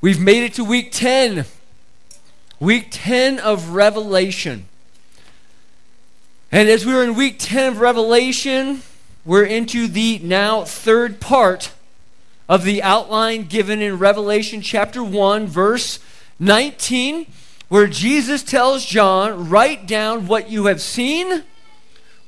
We've made it to week 10. Week 10 of Revelation. And as we're in week 10 of Revelation, we're into the now third part of the outline given in Revelation chapter 1, verse 19, where Jesus tells John, Write down what you have seen,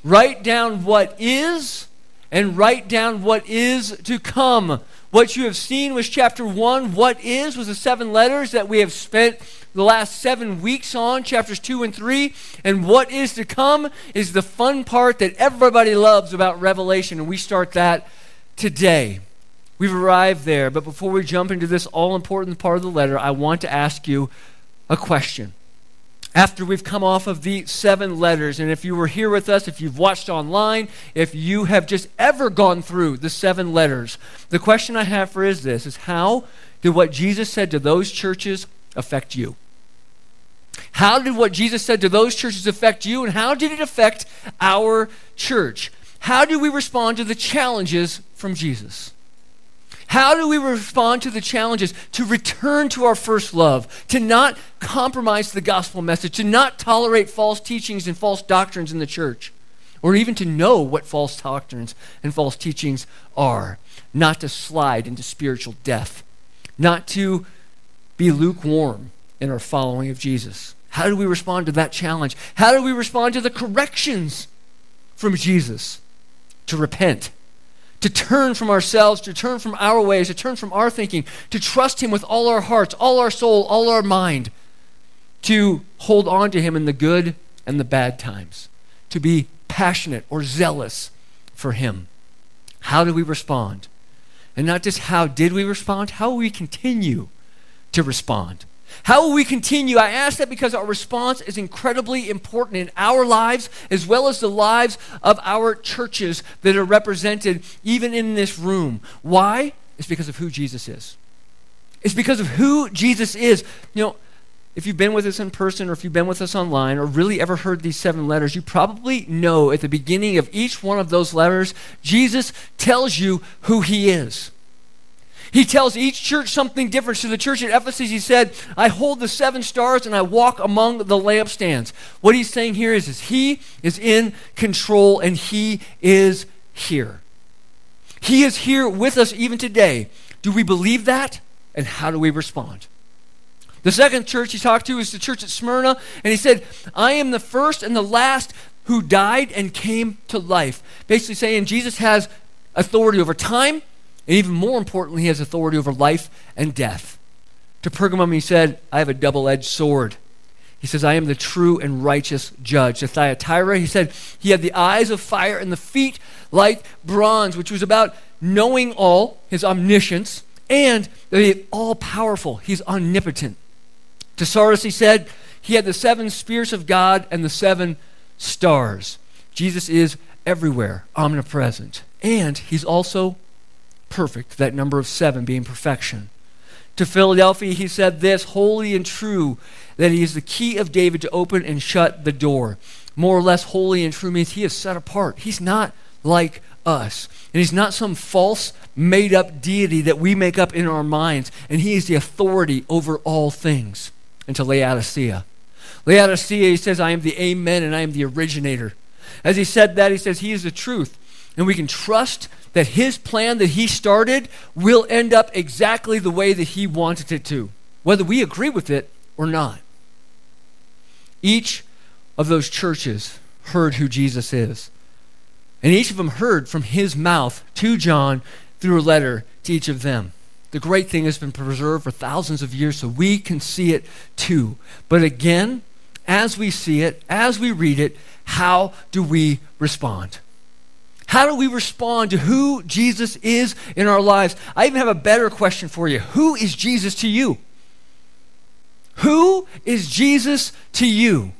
write down what is, and write down what is to come. What you have seen was chapter 1. What is was the seven letters that we have spent the last seven weeks on, chapters 2 and 3. And what is to come is the fun part that everybody loves about Revelation. And we start that today. We've arrived there. But before we jump into this all important part of the letter, I want to ask you a question after we've come off of the seven letters. And if you were here with us, if you've watched online, if you have just ever gone through the seven letters, the question I have for is this is how did what Jesus said to those churches affect you? How did what Jesus said to those churches affect you, and how did it affect our church? How do we respond to the challenges from Jesus? How do we respond to the challenges to return to our first love, to not compromise the gospel message, to not tolerate false teachings and false doctrines in the church, or even to know what false doctrines and false teachings are, not to slide into spiritual death, not to be lukewarm in our following of Jesus? How do we respond to that challenge? How do we respond to the corrections from Jesus? To repent to turn from ourselves, to turn from our ways, to turn from our thinking, to trust Him with all our hearts, all our soul, all our mind, to hold on to Him in the good and the bad times, to be passionate or zealous for Him. How do we respond? And not just how did we respond, how will we continue to respond? How will we continue? I ask that because our response is incredibly important in our lives as well as the lives of our churches that are represented even in this room. Why? It's because of who Jesus is. It's because of who Jesus is. You know, if you've been with us in person or if you've been with us online or really ever heard these seven letters, you probably know at the beginning of each one of those letters, Jesus tells you who he is. He tells each church something different. So the church at Ephesus, he said, I hold the seven stars and I walk among the lampstands. What he's saying here is, is he is in control and he is here. He is here with us even today. Do we believe that? And how do we respond? The second church he talked to is the church at Smyrna, and he said, I am the first and the last who died and came to life. Basically saying Jesus has authority over time, and even more importantly, he has authority over life and death. To Pergamum, he said, I have a double edged sword. He says, I am the true and righteous judge. To Thyatira, he said, He had the eyes of fire and the feet like bronze, which was about knowing all, his omniscience, and that he's all powerful. He's omnipotent. To Sardis, he said, He had the seven spirits of God and the seven stars. Jesus is everywhere, omnipresent. And he's also perfect, that number of seven being perfection. To Philadelphia, he said this holy and true, that he is the key of David to open and shut the door. More or less, holy and true means he is set apart. He's not like us. And he's not some false, made up deity that we make up in our minds. And he is the authority over all things. And to Laodicea. Laodicea, he says, I am the Amen and I am the originator. As he said that, he says, He is the truth. And we can trust that his plan that he started will end up exactly the way that he wanted it to, whether we agree with it or not. Each of those churches heard who Jesus is. And each of them heard from his mouth to John through a letter to each of them. The great thing has been preserved for thousands of years so we can see it too. But again, as we see it, as we read it, how do we respond? How do we respond to who Jesus is in our lives? I even have a better question for you. Who is Jesus to you? Who is Jesus to you?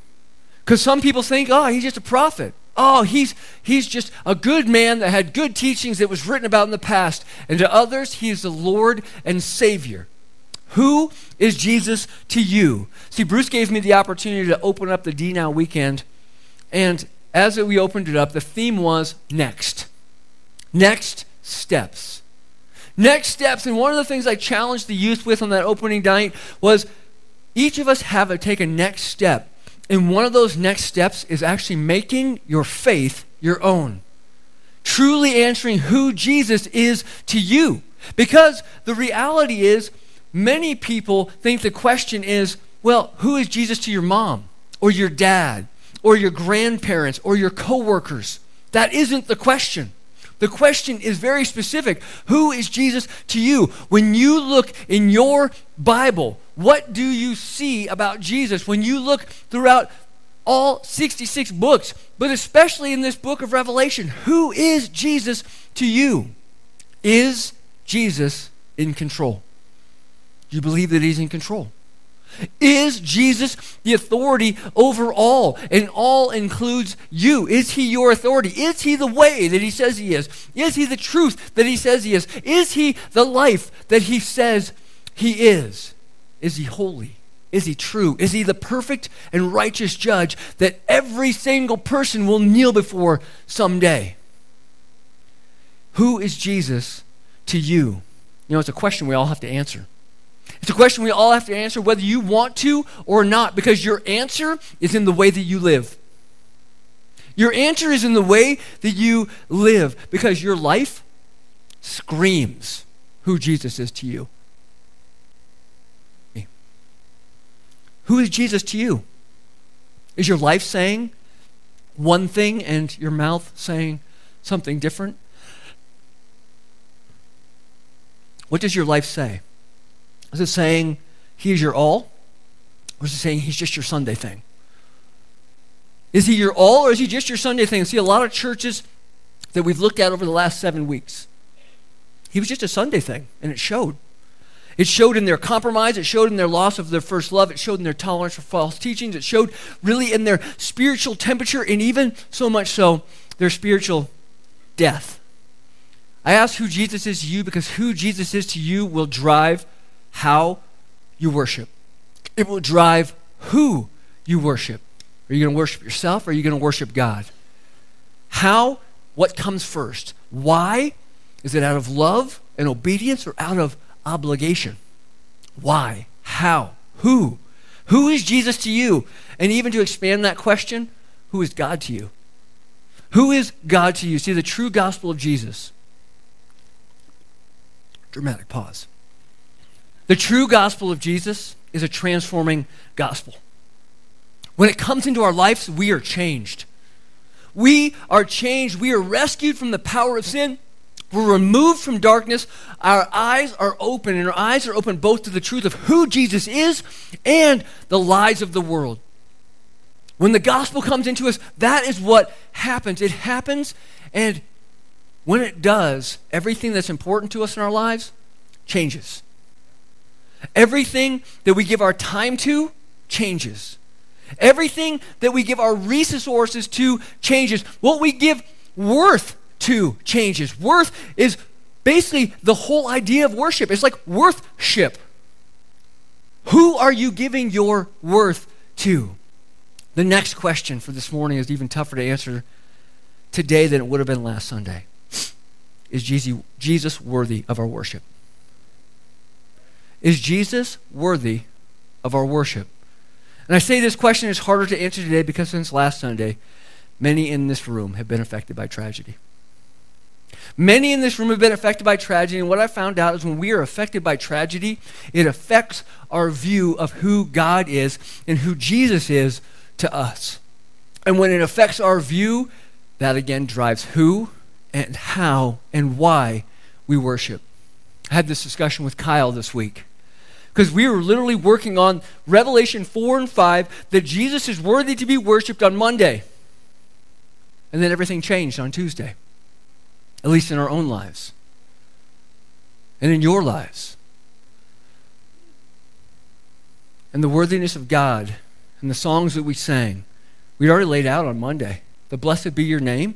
Because some people think, oh, he's just a prophet. Oh, he's, he's just a good man that had good teachings that was written about in the past. And to others, he is the Lord and Savior. Who is Jesus to you? See, Bruce gave me the opportunity to open up the D Now weekend, and as we opened it up, the theme was next. Next steps. Next steps, and one of the things I challenged the youth with on that opening night was each of us have to take a next step. And one of those next steps is actually making your faith your own. Truly answering who Jesus is to you. Because the reality is, many people think the question is, well, who is Jesus to your mom or your dad or your grandparents or your coworkers? That isn't the question. The question is very specific. Who is Jesus to you? When you look in your Bible, what do you see about Jesus? When you look throughout all 66 books, but especially in this book of Revelation, who is Jesus to you? Is Jesus in control? Do you believe that he's in control? Is Jesus the authority over all? And all includes you. Is he your authority? Is he the way that he says he is? Is he the truth that he says he is? Is he the life that he says he is? Is he holy? Is he true? Is he the perfect and righteous judge that every single person will kneel before someday? Who is Jesus to you? You know, it's a question we all have to answer. It's a question we all have to answer whether you want to or not, because your answer is in the way that you live. Your answer is in the way that you live, because your life screams who Jesus is to you. Who is Jesus to you? Is your life saying one thing and your mouth saying something different? What does your life say? Is it saying he is your all? Or is it saying he's just your Sunday thing? Is he your all or is he just your Sunday thing? See, a lot of churches that we've looked at over the last seven weeks, he was just a Sunday thing, and it showed. It showed in their compromise. It showed in their loss of their first love. It showed in their tolerance for false teachings. It showed really in their spiritual temperature and even so much so their spiritual death. I ask who Jesus is to you because who Jesus is to you will drive how you worship. It will drive who you worship. Are you going to worship yourself or are you going to worship God? How? What comes first? Why? Is it out of love and obedience or out of obligation? Why? How? Who? Who is Jesus to you? And even to expand that question, who is God to you? Who is God to you? See, the true gospel of Jesus. Dramatic pause. The true gospel of Jesus is a transforming gospel. When it comes into our lives, we are changed. We are changed. We are rescued from the power of sin. We're removed from darkness. Our eyes are open, and our eyes are open both to the truth of who Jesus is and the lies of the world. When the gospel comes into us, that is what happens. It happens, and when it does, everything that's important to us in our lives changes. Everything that we give our time to changes. Everything that we give our resources to changes. What we give worth to changes. Worth is basically the whole idea of worship. It's like worthship. Who are you giving your worth to? The next question for this morning is even tougher to answer today than it would have been last Sunday. Is Jesus worthy of our worship? Is Jesus worthy of our worship? And I say this question is harder to answer today because since last Sunday, many in this room have been affected by tragedy. Many in this room have been affected by tragedy, and what I found out is when we are affected by tragedy, it affects our view of who God is and who Jesus is to us. And when it affects our view, that again drives who and how and why we worship. I had this discussion with Kyle this week because we were literally working on Revelation 4 and 5 that Jesus is worthy to be worshiped on Monday. And then everything changed on Tuesday, at least in our own lives and in your lives. And the worthiness of God and the songs that we sang, we'd already laid out on Monday. The blessed be your name.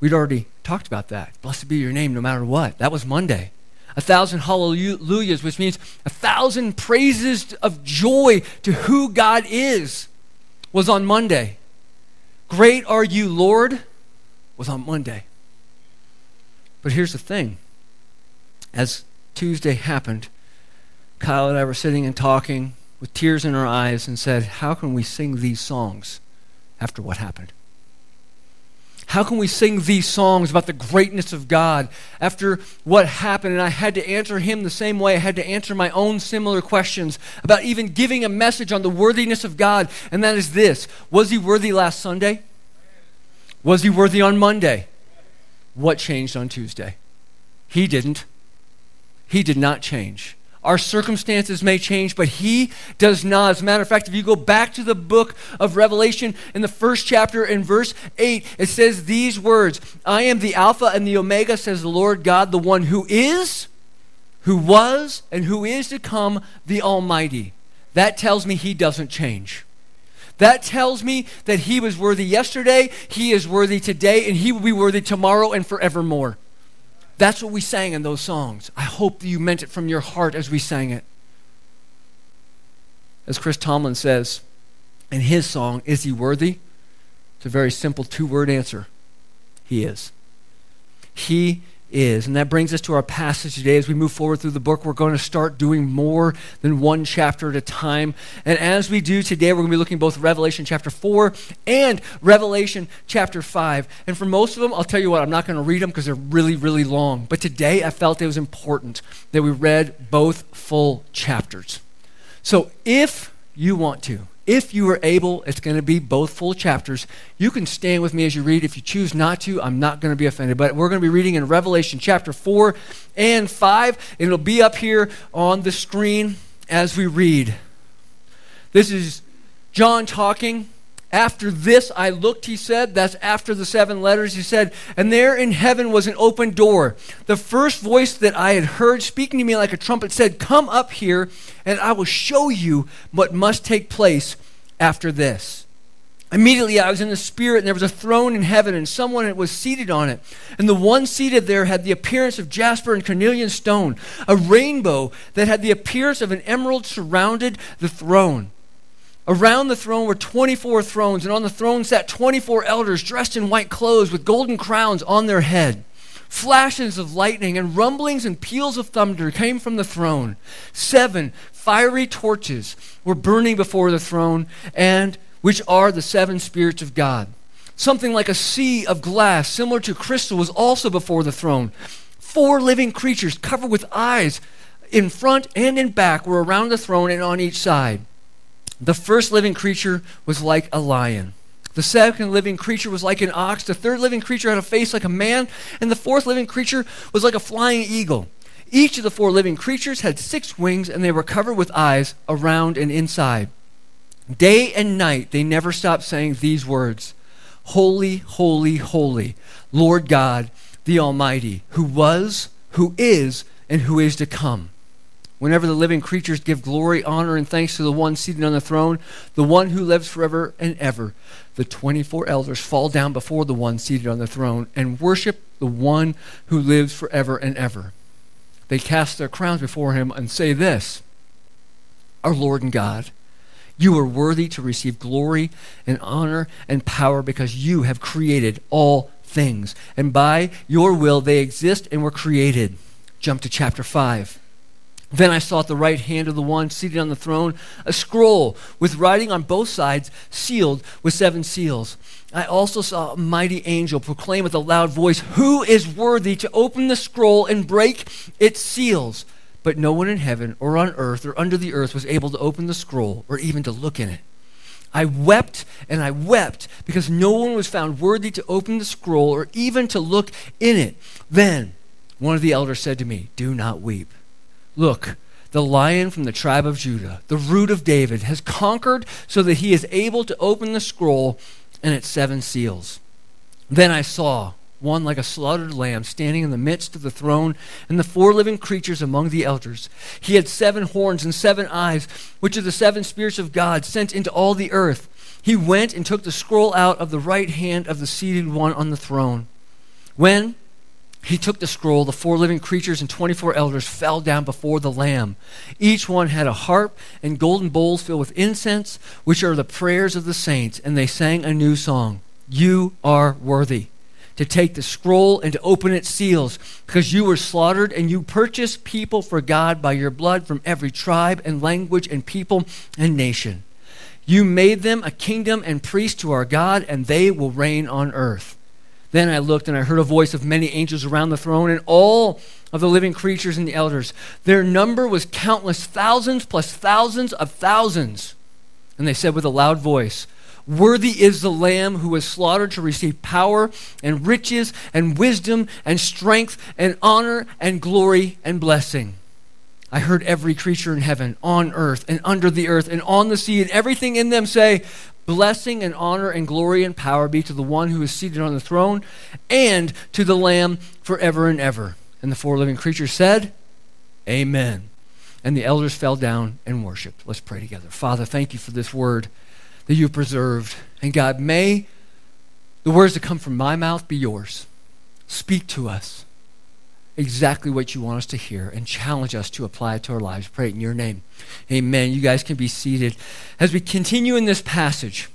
We'd already talked about that. Blessed be your name no matter what. That was Monday a thousand hallelujahs, which means a thousand praises of joy to who God is, was on Monday. Great are you, Lord, was on Monday. But here's the thing as Tuesday happened, Kyle and I were sitting and talking with tears in our eyes and said, How can we sing these songs after what happened? How can we sing these songs about the greatness of God after what happened? And I had to answer him the same way I had to answer my own similar questions about even giving a message on the worthiness of God. And that is this Was he worthy last Sunday? Was he worthy on Monday? What changed on Tuesday? He didn't. He did not change. Our circumstances may change, but He does not. As a matter of fact, if you go back to the book of Revelation in the first chapter in verse 8, it says these words I am the Alpha and the Omega, says the Lord God, the one who is, who was, and who is to come, the Almighty. That tells me He doesn't change. That tells me that He was worthy yesterday, He is worthy today, and He will be worthy tomorrow and forevermore. That's what we sang in those songs. I hope that you meant it from your heart as we sang it. As Chris Tomlin says in his song, Is He Worthy? It's a very simple two word answer He is. He is. And that brings us to our passage today. As we move forward through the book, we're going to start doing more than one chapter at a time. And as we do today, we're going to be looking both Revelation chapter 4 and Revelation chapter 5. And for most of them, I'll tell you what, I'm not going to read them because they're really, really long. But today, I felt it was important that we read both full chapters. So if you want to, if you are able, it's going to be both full chapters. You can stand with me as you read. If you choose not to, I'm not going to be offended. But we're going to be reading in Revelation chapter 4 and 5, and it'll be up here on the screen as we read. This is John talking. After this I looked, he said. That's after the seven letters. He said, And there in heaven was an open door. The first voice that I had heard speaking to me like a trumpet said, Come up here, and I will show you what must take place after this. Immediately I was in the Spirit, and there was a throne in heaven, and someone was seated on it. And the one seated there had the appearance of jasper and carnelian stone. A rainbow that had the appearance of an emerald surrounded the throne. Around the throne were 24 thrones, and on the throne sat 24 elders dressed in white clothes with golden crowns on their head. Flashes of lightning and rumblings and peals of thunder came from the throne. Seven fiery torches were burning before the throne, and which are the seven spirits of God. Something like a sea of glass, similar to crystal, was also before the throne. Four living creatures covered with eyes in front and in back were around the throne and on each side. The first living creature was like a lion. The second living creature was like an ox. The third living creature had a face like a man. And the fourth living creature was like a flying eagle. Each of the four living creatures had six wings, and they were covered with eyes around and inside. Day and night, they never stopped saying these words Holy, holy, holy, Lord God, the Almighty, who was, who is, and who is to come. Whenever the living creatures give glory, honor, and thanks to the one seated on the throne, the one who lives forever and ever, the 24 elders fall down before the one seated on the throne and worship the one who lives forever and ever. They cast their crowns before him and say this Our Lord and God, you are worthy to receive glory and honor and power because you have created all things. And by your will they exist and were created. Jump to chapter 5. Then I saw at the right hand of the one seated on the throne a scroll with writing on both sides, sealed with seven seals. I also saw a mighty angel proclaim with a loud voice, Who is worthy to open the scroll and break its seals? But no one in heaven or on earth or under the earth was able to open the scroll or even to look in it. I wept and I wept because no one was found worthy to open the scroll or even to look in it. Then one of the elders said to me, Do not weep. Look, the lion from the tribe of Judah, the root of David, has conquered so that he is able to open the scroll and its seven seals. Then I saw one like a slaughtered lamb standing in the midst of the throne and the four living creatures among the elders. He had seven horns and seven eyes, which are the seven spirits of God sent into all the earth. He went and took the scroll out of the right hand of the seated one on the throne. When he took the scroll, the four living creatures and 24 elders fell down before the Lamb. Each one had a harp and golden bowls filled with incense, which are the prayers of the saints, and they sang a new song You are worthy to take the scroll and to open its seals, because you were slaughtered and you purchased people for God by your blood from every tribe and language and people and nation. You made them a kingdom and priests to our God, and they will reign on earth. Then I looked and I heard a voice of many angels around the throne and all of the living creatures and the elders. Their number was countless, thousands plus thousands of thousands. And they said with a loud voice, Worthy is the Lamb who was slaughtered to receive power and riches and wisdom and strength and honor and glory and blessing. I heard every creature in heaven, on earth, and under the earth, and on the sea, and everything in them say, Blessing and honor and glory and power be to the one who is seated on the throne and to the Lamb forever and ever. And the four living creatures said, Amen. And the elders fell down and worshiped. Let's pray together. Father, thank you for this word that you've preserved. And God, may the words that come from my mouth be yours. Speak to us exactly what you want us to hear and challenge us to apply it to our lives. Pray it in your name. Amen. You guys can be seated. As we continue in this passage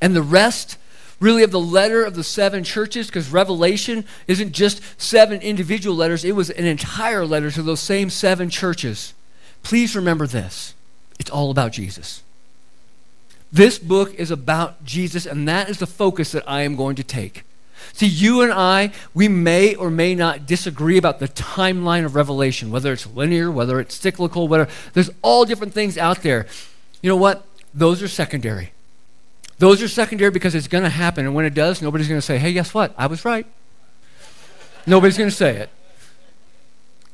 and the rest really of the letter of the seven churches because Revelation isn't just seven individual letters, it was an entire letter to those same seven churches. Please remember this it's all about Jesus. This book is about Jesus, and that is the focus that I am going to take. See, you and I, we may or may not disagree about the timeline of Revelation, whether it's linear, whether it's cyclical, whether there's all different things out there. You know what? Those are secondary. Those are secondary because it's going to happen, and when it does, nobody's going to say, hey, guess what? I was right. nobody's going to say it.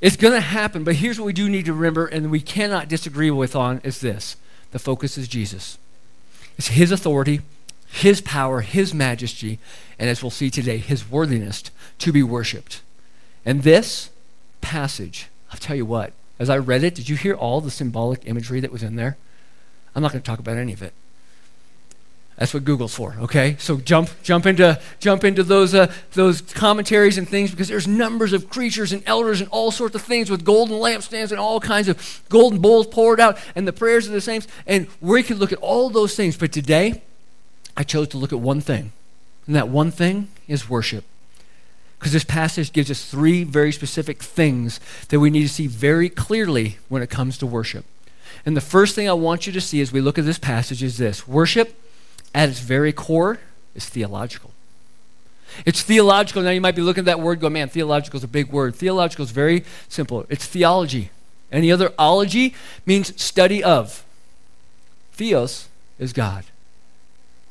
It's going to happen, but here's what we do need to remember, and we cannot disagree with on is this the focus is Jesus. It's his authority, his power, his majesty, and as we'll see today, his worthiness to be worshiped. And this passage, I'll tell you what, as I read it, did you hear all the symbolic imagery that was in there? I'm not going to talk about any of it. That's what Google's for, okay? So jump, jump into, jump into those, uh, those commentaries and things because there's numbers of creatures and elders and all sorts of things with golden lampstands and all kinds of golden bowls poured out and the prayers of the saints. And we could look at all those things, but today I chose to look at one thing, and that one thing is worship. Because this passage gives us three very specific things that we need to see very clearly when it comes to worship. And the first thing I want you to see as we look at this passage is this worship, at its very core, is theological. It's theological. Now you might be looking at that word, go, man, theological is a big word. Theological is very simple. It's theology. Any other ology means study of. Theos is God.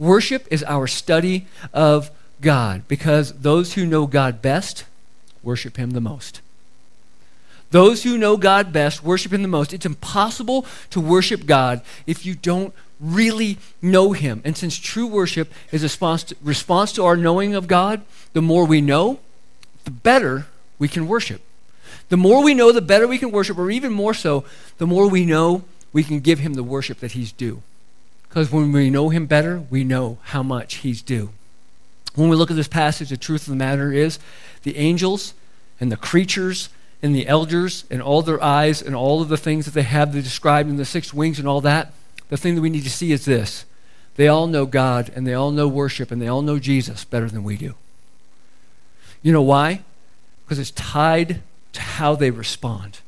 Worship is our study of God because those who know God best worship Him the most. Those who know God best worship Him the most. It's impossible to worship God if you don't really know Him. And since true worship is a response to, response to our knowing of God, the more we know, the better we can worship. The more we know, the better we can worship, or even more so, the more we know we can give Him the worship that He's due. Because when we know him better, we know how much he's due. When we look at this passage, the truth of the matter is the angels and the creatures and the elders and all their eyes and all of the things that they have they described in the six wings and all that, the thing that we need to see is this. They all know God and they all know worship and they all know Jesus better than we do. You know why? Because it's tied to how they respond.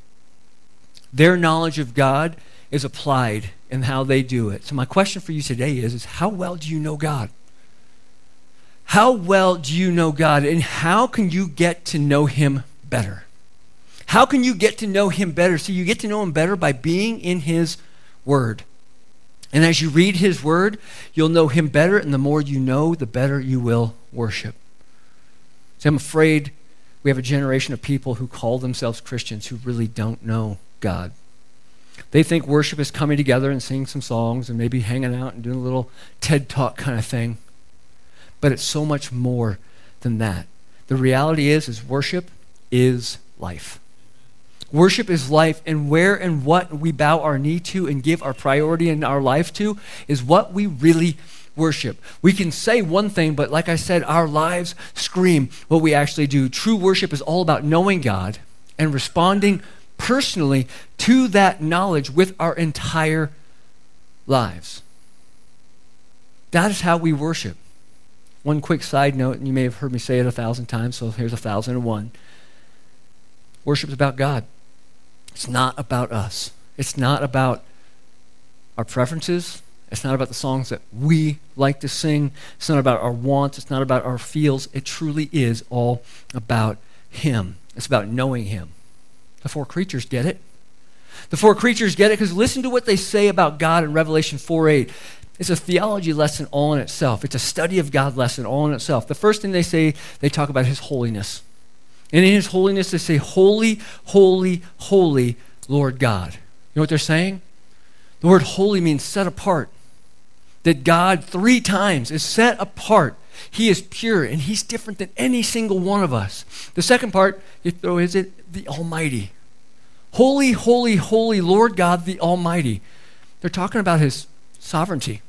Their knowledge of God is applied in how they do it. So my question for you today is, is how well do you know God? How well do you know God and how can you get to know him better? How can you get to know him better? So you get to know him better by being in his word. And as you read his word, you'll know him better, and the more you know, the better you will worship. So I'm afraid we have a generation of people who call themselves Christians who really don't know God. They think worship is coming together and singing some songs and maybe hanging out and doing a little TED talk kind of thing. But it's so much more than that. The reality is is worship is life. Worship is life, and where and what we bow our knee to and give our priority in our life to is what we really worship. We can say one thing, but like I said, our lives scream what we actually do. True worship is all about knowing God and responding personally to that knowledge with our entire lives. That is how we worship. One quick side note, and you may have heard me say it a thousand times, so here's a thousand and one. Worship is about God. It's not about us. It's not about our preferences. It's not about the songs that we like to sing. It's not about our wants. It's not about our feels. It truly is all about Him. It's about knowing Him. The four creatures get it. The four creatures get it because listen to what they say about God in Revelation 4 8. It's a theology lesson all in itself. It's a study of God lesson all in itself. The first thing they say, they talk about His holiness. And in His holiness, they say, Holy, holy, holy Lord God. You know what they're saying? The word holy means set apart. That God, three times, is set apart. He is pure and He's different than any single one of us. The second part, you throw, is it the Almighty? Holy, holy, holy Lord God the Almighty. They're talking about His sovereignty.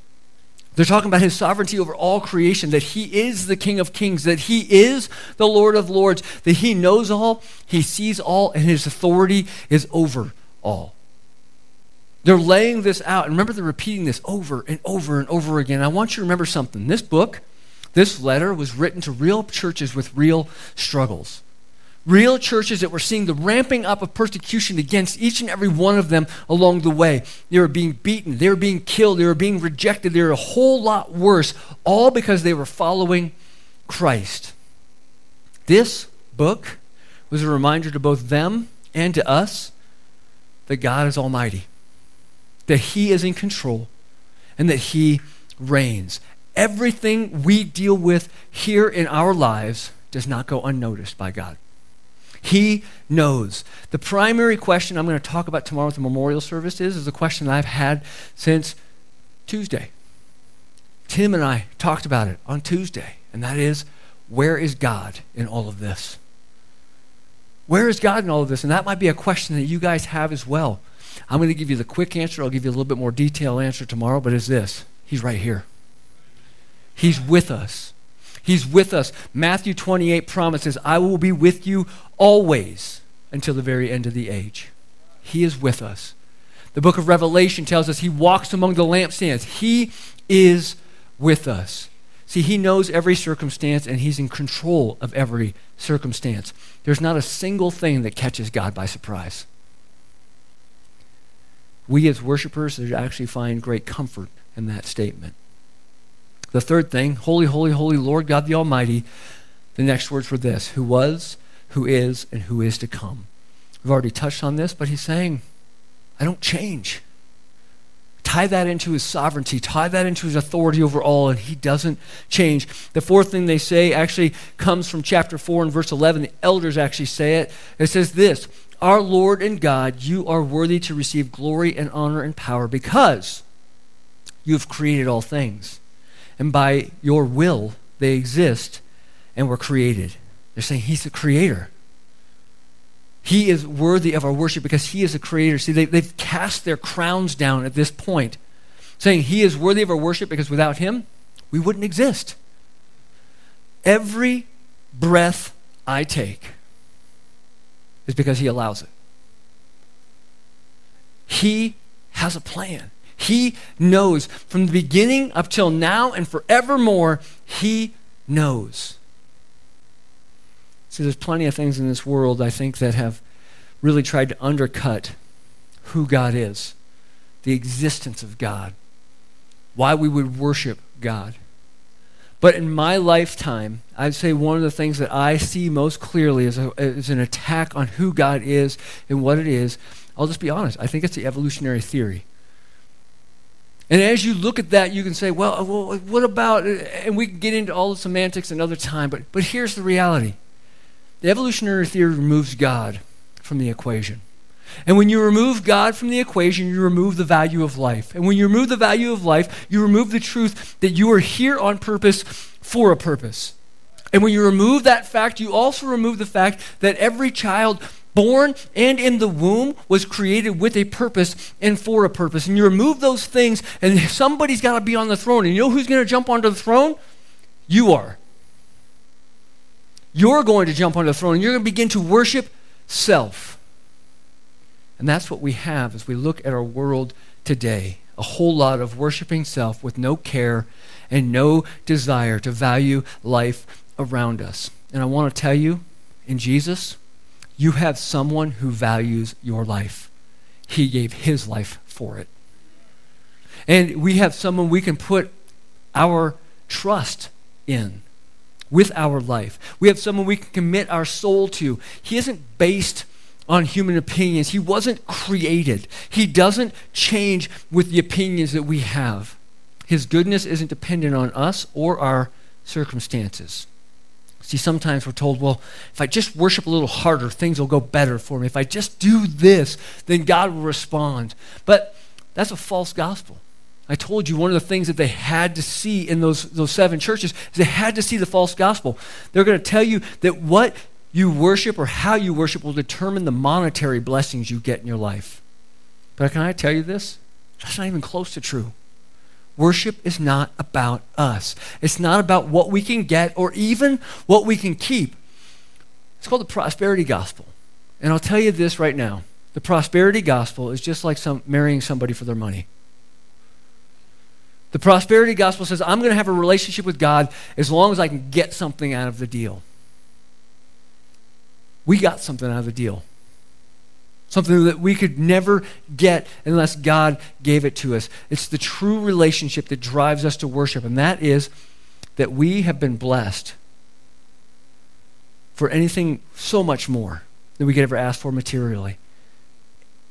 They're talking about his sovereignty over all creation, that he is the King of kings, that he is the Lord of lords, that he knows all, he sees all, and his authority is over all. They're laying this out. And remember, they're repeating this over and over and over again. I want you to remember something. This book, this letter, was written to real churches with real struggles real churches that were seeing the ramping up of persecution against each and every one of them along the way. They were being beaten, they were being killed, they were being rejected, they were a whole lot worse, all because they were following Christ. This book was a reminder to both them and to us that God is Almighty, that He is in control, and that He reigns. Everything we deal with here in our lives does not go unnoticed by God. He knows. The primary question I'm going to talk about tomorrow at the memorial service is, is a question I've had since Tuesday. Tim and I talked about it on Tuesday, and that is, where is God in all of this? Where is God in all of this? And that might be a question that you guys have as well. I'm going to give you the quick answer. I'll give you a little bit more detailed answer tomorrow, but it's this He's right here. He's with us. He's with us. Matthew 28 promises, I will be with you always until the very end of the age. He is with us. The book of Revelation tells us he walks among the lampstands. He is with us. See, he knows every circumstance and he's in control of every circumstance. There's not a single thing that catches God by surprise. We as worshipers actually find great comfort in that statement. The third thing, holy, holy, holy Lord God the Almighty, the next words were this who was, who is, and who is to come. We've already touched on this, but he's saying, I don't change. Tie that into his sovereignty, tie that into his authority over all, and he doesn't change. The fourth thing they say actually comes from chapter 4 and verse 11. The elders actually say it. It says this Our Lord and God, you are worthy to receive glory and honor and power because you have created all things and by your will they exist and were created. They're saying He's the creator. He is worthy of our worship because He is the creator. See, they, they've cast their crowns down at this point, saying He is worthy of our worship because without Him, we wouldn't exist. Every breath I take is because He allows it. He has a plan. He knows. From the beginning up till now and forevermore, He knows. See, there's plenty of things in this world, I think, that have really tried to undercut who God is, the existence of God, why we would worship God. But in my lifetime, I'd say one of the things that I see most clearly is, a, is an attack on who God is and what it is. I'll just be honest. I think it's the evolutionary theory. And as you look at that, you can say, well, uh, well, what about, uh, and we can get into all the semantics another time, but, but here's the reality the evolutionary theory removes God from the equation. And when you remove God from the equation, you remove the value of life. And when you remove the value of life, you remove the truth that you are here on purpose for a purpose. And when you remove that fact, you also remove the fact that every child born and in the womb was created with a purpose and for a purpose. And you remove those things, and somebody's got to be on the throne. And you know who's going to jump onto the throne? You are. You're going to jump onto the throne, and you're going to begin to worship self. And that's what we have as we look at our world today a whole lot of worshiping self with no care and no desire to value life around us. And I want to tell you, in Jesus, you have someone who values your life. He gave his life for it. And we have someone we can put our trust in with our life. We have someone we can commit our soul to. He isn't based on human opinions. He wasn't created. He doesn't change with the opinions that we have. His goodness isn't dependent on us or our circumstances. See, sometimes we're told, well, if I just worship a little harder, things will go better for me. If I just do this, then God will respond. But that's a false gospel. I told you one of the things that they had to see in those, those seven churches is they had to see the false gospel. They're going to tell you that what you worship or how you worship will determine the monetary blessings you get in your life. But can I tell you this? That's not even close to true. Worship is not about us. It's not about what we can get or even what we can keep. It's called the prosperity gospel. And I'll tell you this right now. The prosperity gospel is just like some, marrying somebody for their money. The prosperity gospel says, I'm going to have a relationship with God as long as I can get something out of the deal. We got something out of the deal. Something that we could never get unless God gave it to us. It's the true relationship that drives us to worship, and that is that we have been blessed for anything so much more than we could ever ask for materially.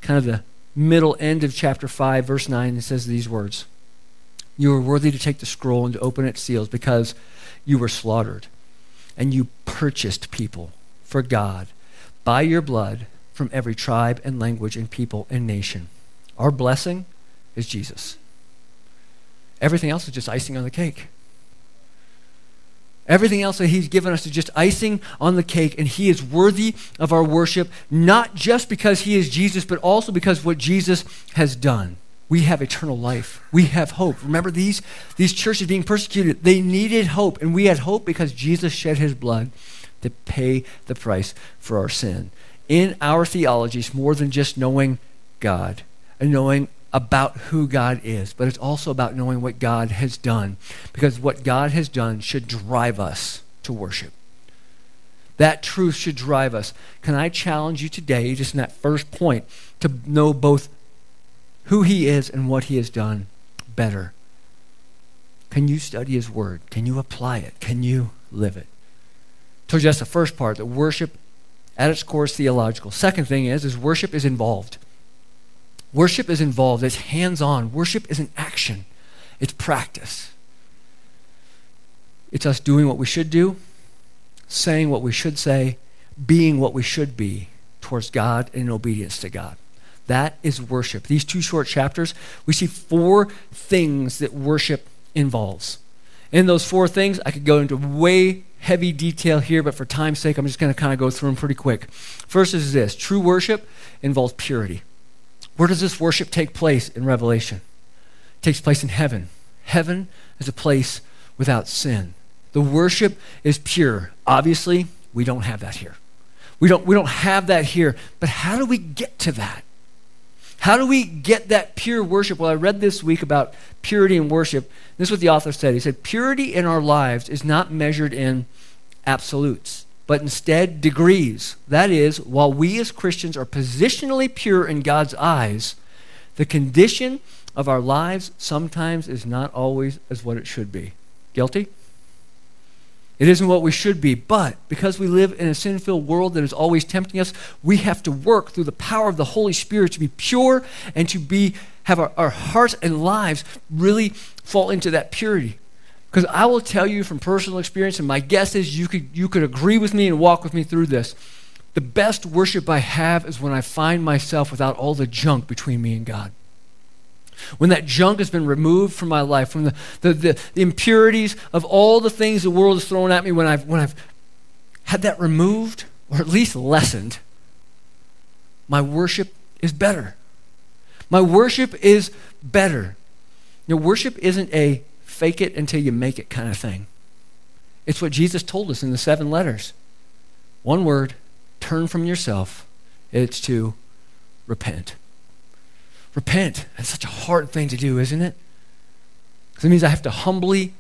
Kind of the middle end of chapter 5, verse 9, it says these words you are worthy to take the scroll and to open its seals because you were slaughtered and you purchased people for God by your blood from every tribe and language and people and nation. Our blessing is Jesus. Everything else is just icing on the cake. Everything else that He's given us is just icing on the cake, and He is worthy of our worship, not just because He is Jesus, but also because what Jesus has done we have eternal life. We have hope. Remember these these churches being persecuted, they needed hope and we had hope because Jesus shed his blood to pay the price for our sin. In our theology, it's more than just knowing God and knowing about who God is, but it's also about knowing what God has done because what God has done should drive us to worship. That truth should drive us. Can I challenge you today, just in that first point, to know both who he is and what he has done better. Can you study his word? Can you apply it? Can you live it? I told you that's the first part, that worship at its core is theological. Second thing is, is worship is involved. Worship is involved. It's hands-on. Worship is an action. It's practice. It's us doing what we should do, saying what we should say, being what we should be towards God and in obedience to God. That is worship. These two short chapters, we see four things that worship involves. In those four things, I could go into way heavy detail here, but for time's sake, I'm just going to kind of go through them pretty quick. First is this true worship involves purity. Where does this worship take place in Revelation? It takes place in heaven. Heaven is a place without sin. The worship is pure. Obviously, we don't have that here. We don't, we don't have that here. But how do we get to that? How do we get that pure worship? Well, I read this week about purity and worship. This is what the author said. He said, Purity in our lives is not measured in absolutes, but instead degrees. That is, while we as Christians are positionally pure in God's eyes, the condition of our lives sometimes is not always as what it should be. Guilty? It isn't what we should be, but because we live in a sin filled world that is always tempting us, we have to work through the power of the Holy Spirit to be pure and to be, have our, our hearts and lives really fall into that purity. Because I will tell you from personal experience, and my guess is you could, you could agree with me and walk with me through this. The best worship I have is when I find myself without all the junk between me and God when that junk has been removed from my life, from the, the, the, impurities of all the things the world has thrown at me, when I've, when I've had that removed, or at least lessened, my worship is better. My worship is better. You know, worship isn't a fake it until you make it kind of thing. It's what Jesus told us in the seven letters. One word turn from yourself, it's to repent. Repent. That's such a hard thing to do, isn't it? Because it means I have to humbly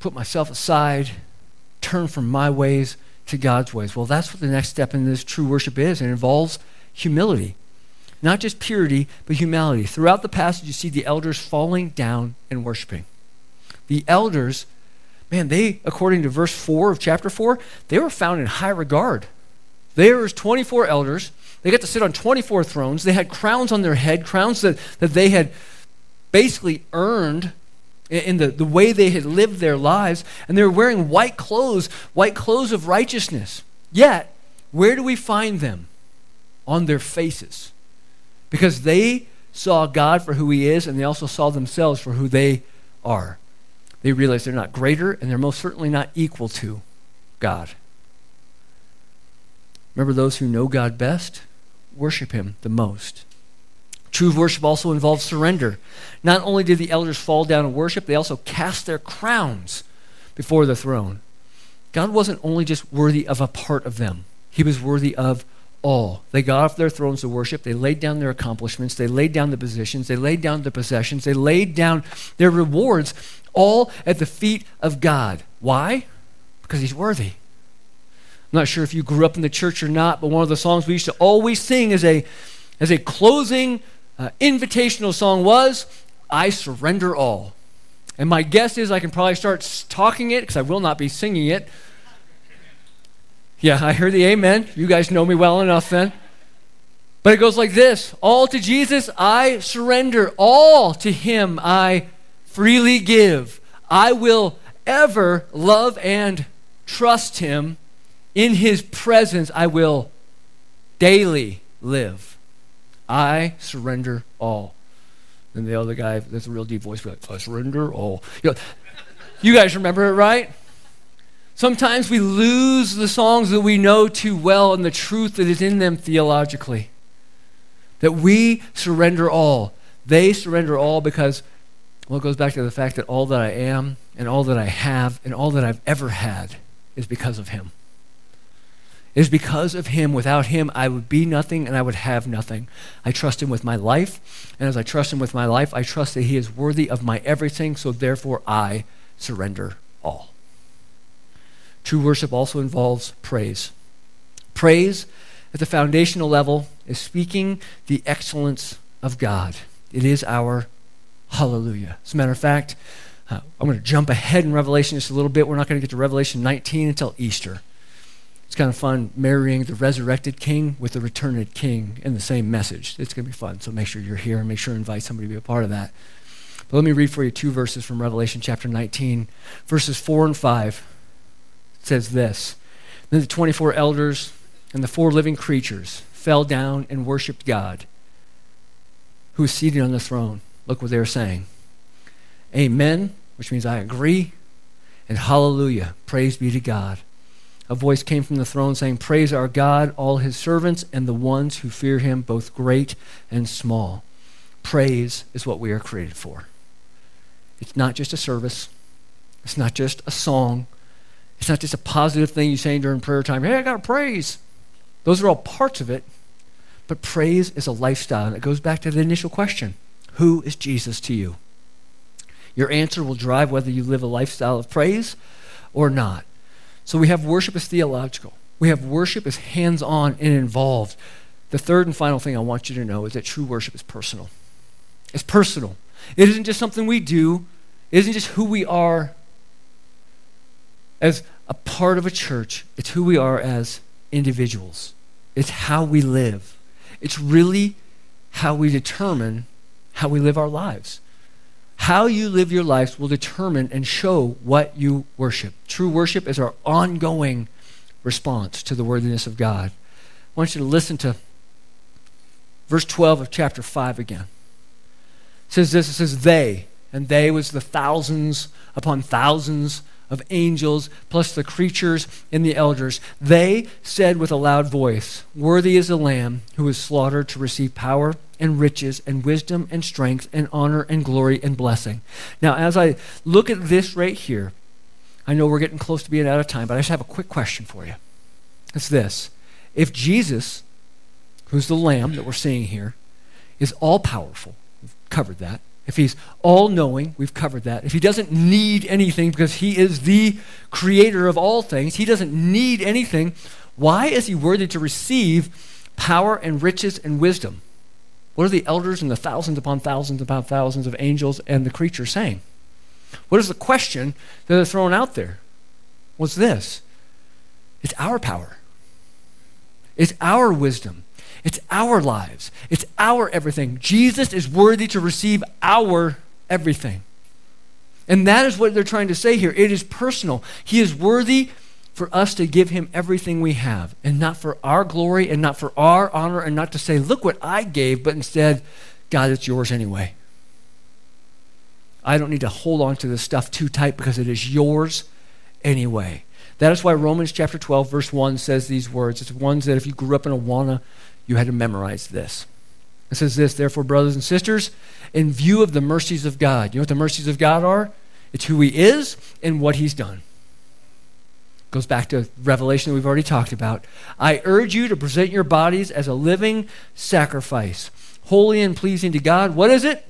put myself aside, turn from my ways to God's ways. Well, that's what the next step in this true worship is. It involves humility. Not just purity, but humility. Throughout the passage, you see the elders falling down and worshiping. The elders, man, they, according to verse 4 of chapter 4, they were found in high regard. There was 24 elders. They got to sit on 24 thrones. They had crowns on their head, crowns that, that they had basically earned in the, the way they had lived their lives. And they were wearing white clothes, white clothes of righteousness. Yet, where do we find them? On their faces because they saw God for who He is and they also saw themselves for who they are. They realize they're not greater and they're most certainly not equal to God. Remember, those who know God best worship Him the most. True worship also involves surrender. Not only did the elders fall down and worship, they also cast their crowns before the throne. God wasn't only just worthy of a part of them, He was worthy of all. They got off their thrones to worship. They laid down their accomplishments. They laid down the positions. They laid down the possessions. They laid down their rewards all at the feet of God. Why? Because He's worthy. I'm not sure if you grew up in the church or not, but one of the songs we used to always sing as a, as a closing uh, invitational song was, I Surrender All. And my guess is I can probably start talking it because I will not be singing it yeah, I heard the amen. You guys know me well enough then. But it goes like this All to Jesus I surrender, all to Him I freely give. I will ever love and trust Him. In His presence I will daily live. I surrender all. And the other guy, that's a real deep voice, like, I surrender all. You, know, you guys remember it, right? Sometimes we lose the songs that we know too well and the truth that is in them theologically. That we surrender all. They surrender all because, well, it goes back to the fact that all that I am and all that I have and all that I've ever had is because of Him. It is because of Him. Without Him, I would be nothing and I would have nothing. I trust Him with my life. And as I trust Him with my life, I trust that He is worthy of my everything. So therefore, I surrender all. True worship also involves praise. Praise at the foundational level is speaking the excellence of God. It is our hallelujah. As a matter of fact, uh, I'm going to jump ahead in Revelation just a little bit. We're not going to get to Revelation 19 until Easter. It's kind of fun marrying the resurrected king with the returned king in the same message. It's going to be fun. So make sure you're here and make sure to invite somebody to be a part of that. But let me read for you two verses from Revelation chapter 19, verses 4 and 5 It says this Then the 24 elders and the four living creatures fell down and worshiped God, who is seated on the throne. Look what they were saying Amen, which means I agree, and hallelujah, praise be to God. A voice came from the throne saying, Praise our God, all his servants, and the ones who fear him, both great and small. Praise is what we are created for. It's not just a service, it's not just a song, it's not just a positive thing you say during prayer time. Hey, I got to praise. Those are all parts of it. But praise is a lifestyle. And it goes back to the initial question Who is Jesus to you? Your answer will drive whether you live a lifestyle of praise or not. So we have worship as theological, we have worship as hands on and involved. The third and final thing I want you to know is that true worship is personal. It's personal. It isn't just something we do, it isn't just who we are as a part of a church, it's who we are as individuals. It's how we live. It's really how we determine how we live our lives. How you live your lives will determine and show what you worship. True worship is our ongoing response to the worthiness of God. I want you to listen to verse 12 of chapter 5 again. It says this it says, They, and they was the thousands upon thousands of angels, plus the creatures and the elders, they said with a loud voice, Worthy is the Lamb who was slaughtered to receive power and riches and wisdom and strength and honor and glory and blessing. Now, as I look at this right here, I know we're getting close to being out of time, but I just have a quick question for you. It's this If Jesus, who's the Lamb that we're seeing here, is all powerful, we've covered that. If he's all knowing, we've covered that. If he doesn't need anything because he is the creator of all things, he doesn't need anything, why is he worthy to receive power and riches and wisdom? What are the elders and the thousands upon thousands upon thousands of angels and the creatures saying? What is the question that they're throwing out there? What's this? It's our power. It's our wisdom. It's our lives. It's our everything. Jesus is worthy to receive our everything. And that is what they're trying to say here. It is personal. He is worthy for us to give him everything we have, and not for our glory and not for our honor, and not to say, Look what I gave, but instead, God, it's yours anyway. I don't need to hold on to this stuff too tight because it is yours anyway. That is why Romans chapter 12, verse 1 says these words. It's ones that if you grew up in Awana, you had to memorize this. It says this, therefore, brothers and sisters, in view of the mercies of God. You know what the mercies of God are? It's who He is and what He's done. Goes back to Revelation that we've already talked about. I urge you to present your bodies as a living sacrifice, holy and pleasing to God. What is it?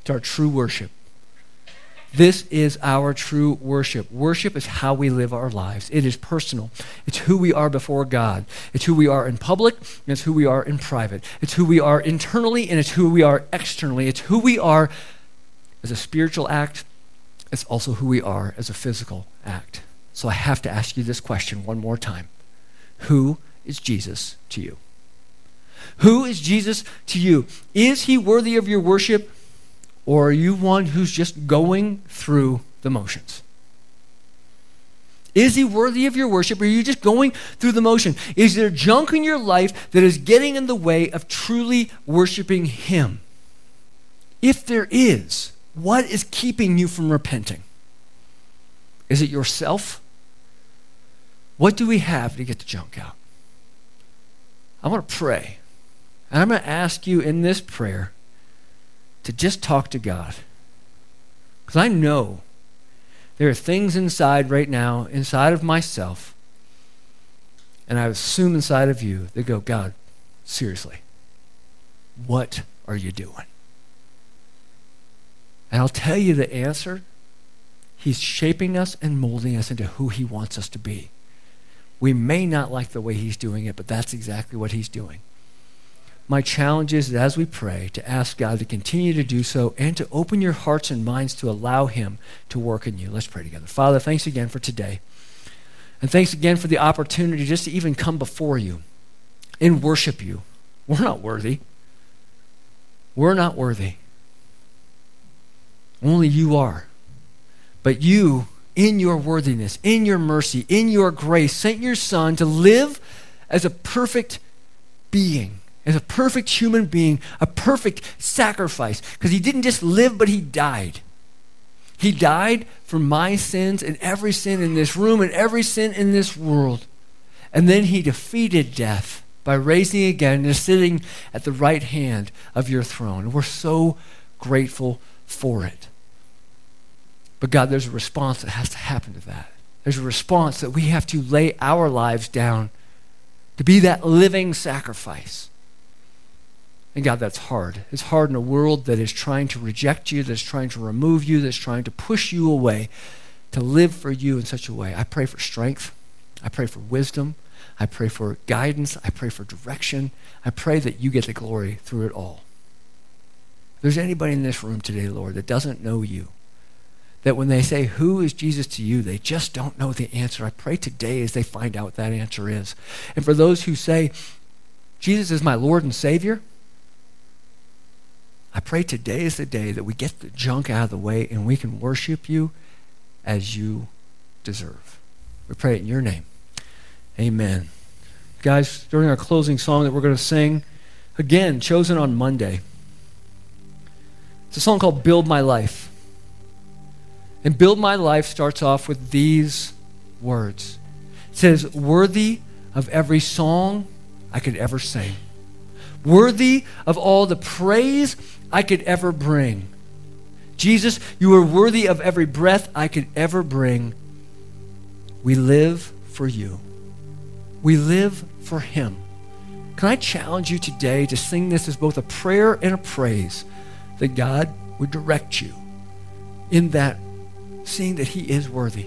It's our true worship. This is our true worship. Worship is how we live our lives. It is personal. It's who we are before God. It's who we are in public, it's who we are in private. It's who we are internally, and it's who we are externally. It's who we are as a spiritual act. It's also who we are as a physical act. So I have to ask you this question one more time Who is Jesus to you? Who is Jesus to you? Is he worthy of your worship, or are you one who's just going through the motions? Is he worthy of your worship, or are you just going through the motion? Is there junk in your life that is getting in the way of truly worshiping him? If there is, what is keeping you from repenting? Is it yourself? What do we have to get the junk out? I want to pray. And I'm going to ask you in this prayer to just talk to God. Because I know there are things inside right now, inside of myself, and I assume inside of you that go, God, seriously, what are you doing? And I'll tell you the answer. He's shaping us and molding us into who he wants us to be. We may not like the way he's doing it, but that's exactly what he's doing. My challenge is as we pray, to ask God to continue to do so and to open your hearts and minds to allow him to work in you. Let's pray together. Father, thanks again for today. And thanks again for the opportunity just to even come before you and worship you. We're not worthy. We're not worthy. Only you are. But you in your worthiness, in your mercy, in your grace, sent your Son to live as a perfect being, as a perfect human being, a perfect sacrifice. Because he didn't just live, but he died. He died for my sins and every sin in this room and every sin in this world. And then he defeated death by raising again and sitting at the right hand of your throne. We're so grateful for it. But God, there's a response that has to happen to that. There's a response that we have to lay our lives down to be that living sacrifice. And God, that's hard. It's hard in a world that is trying to reject you, that's trying to remove you, that's trying to push you away, to live for you in such a way. I pray for strength. I pray for wisdom. I pray for guidance. I pray for direction. I pray that you get the glory through it all. If there's anybody in this room today, Lord, that doesn't know you, that when they say, Who is Jesus to you? they just don't know the answer. I pray today as they find out what that answer is. And for those who say, Jesus is my Lord and Savior, I pray today is the day that we get the junk out of the way and we can worship you as you deserve. We pray it in your name. Amen. Guys, during our closing song that we're going to sing, again, chosen on Monday, it's a song called Build My Life. And Build My Life starts off with these words It says, Worthy of every song I could ever sing, worthy of all the praise I could ever bring. Jesus, you are worthy of every breath I could ever bring. We live for you. We live for Him. Can I challenge you today to sing this as both a prayer and a praise? that God would direct you in that, seeing that He is worthy.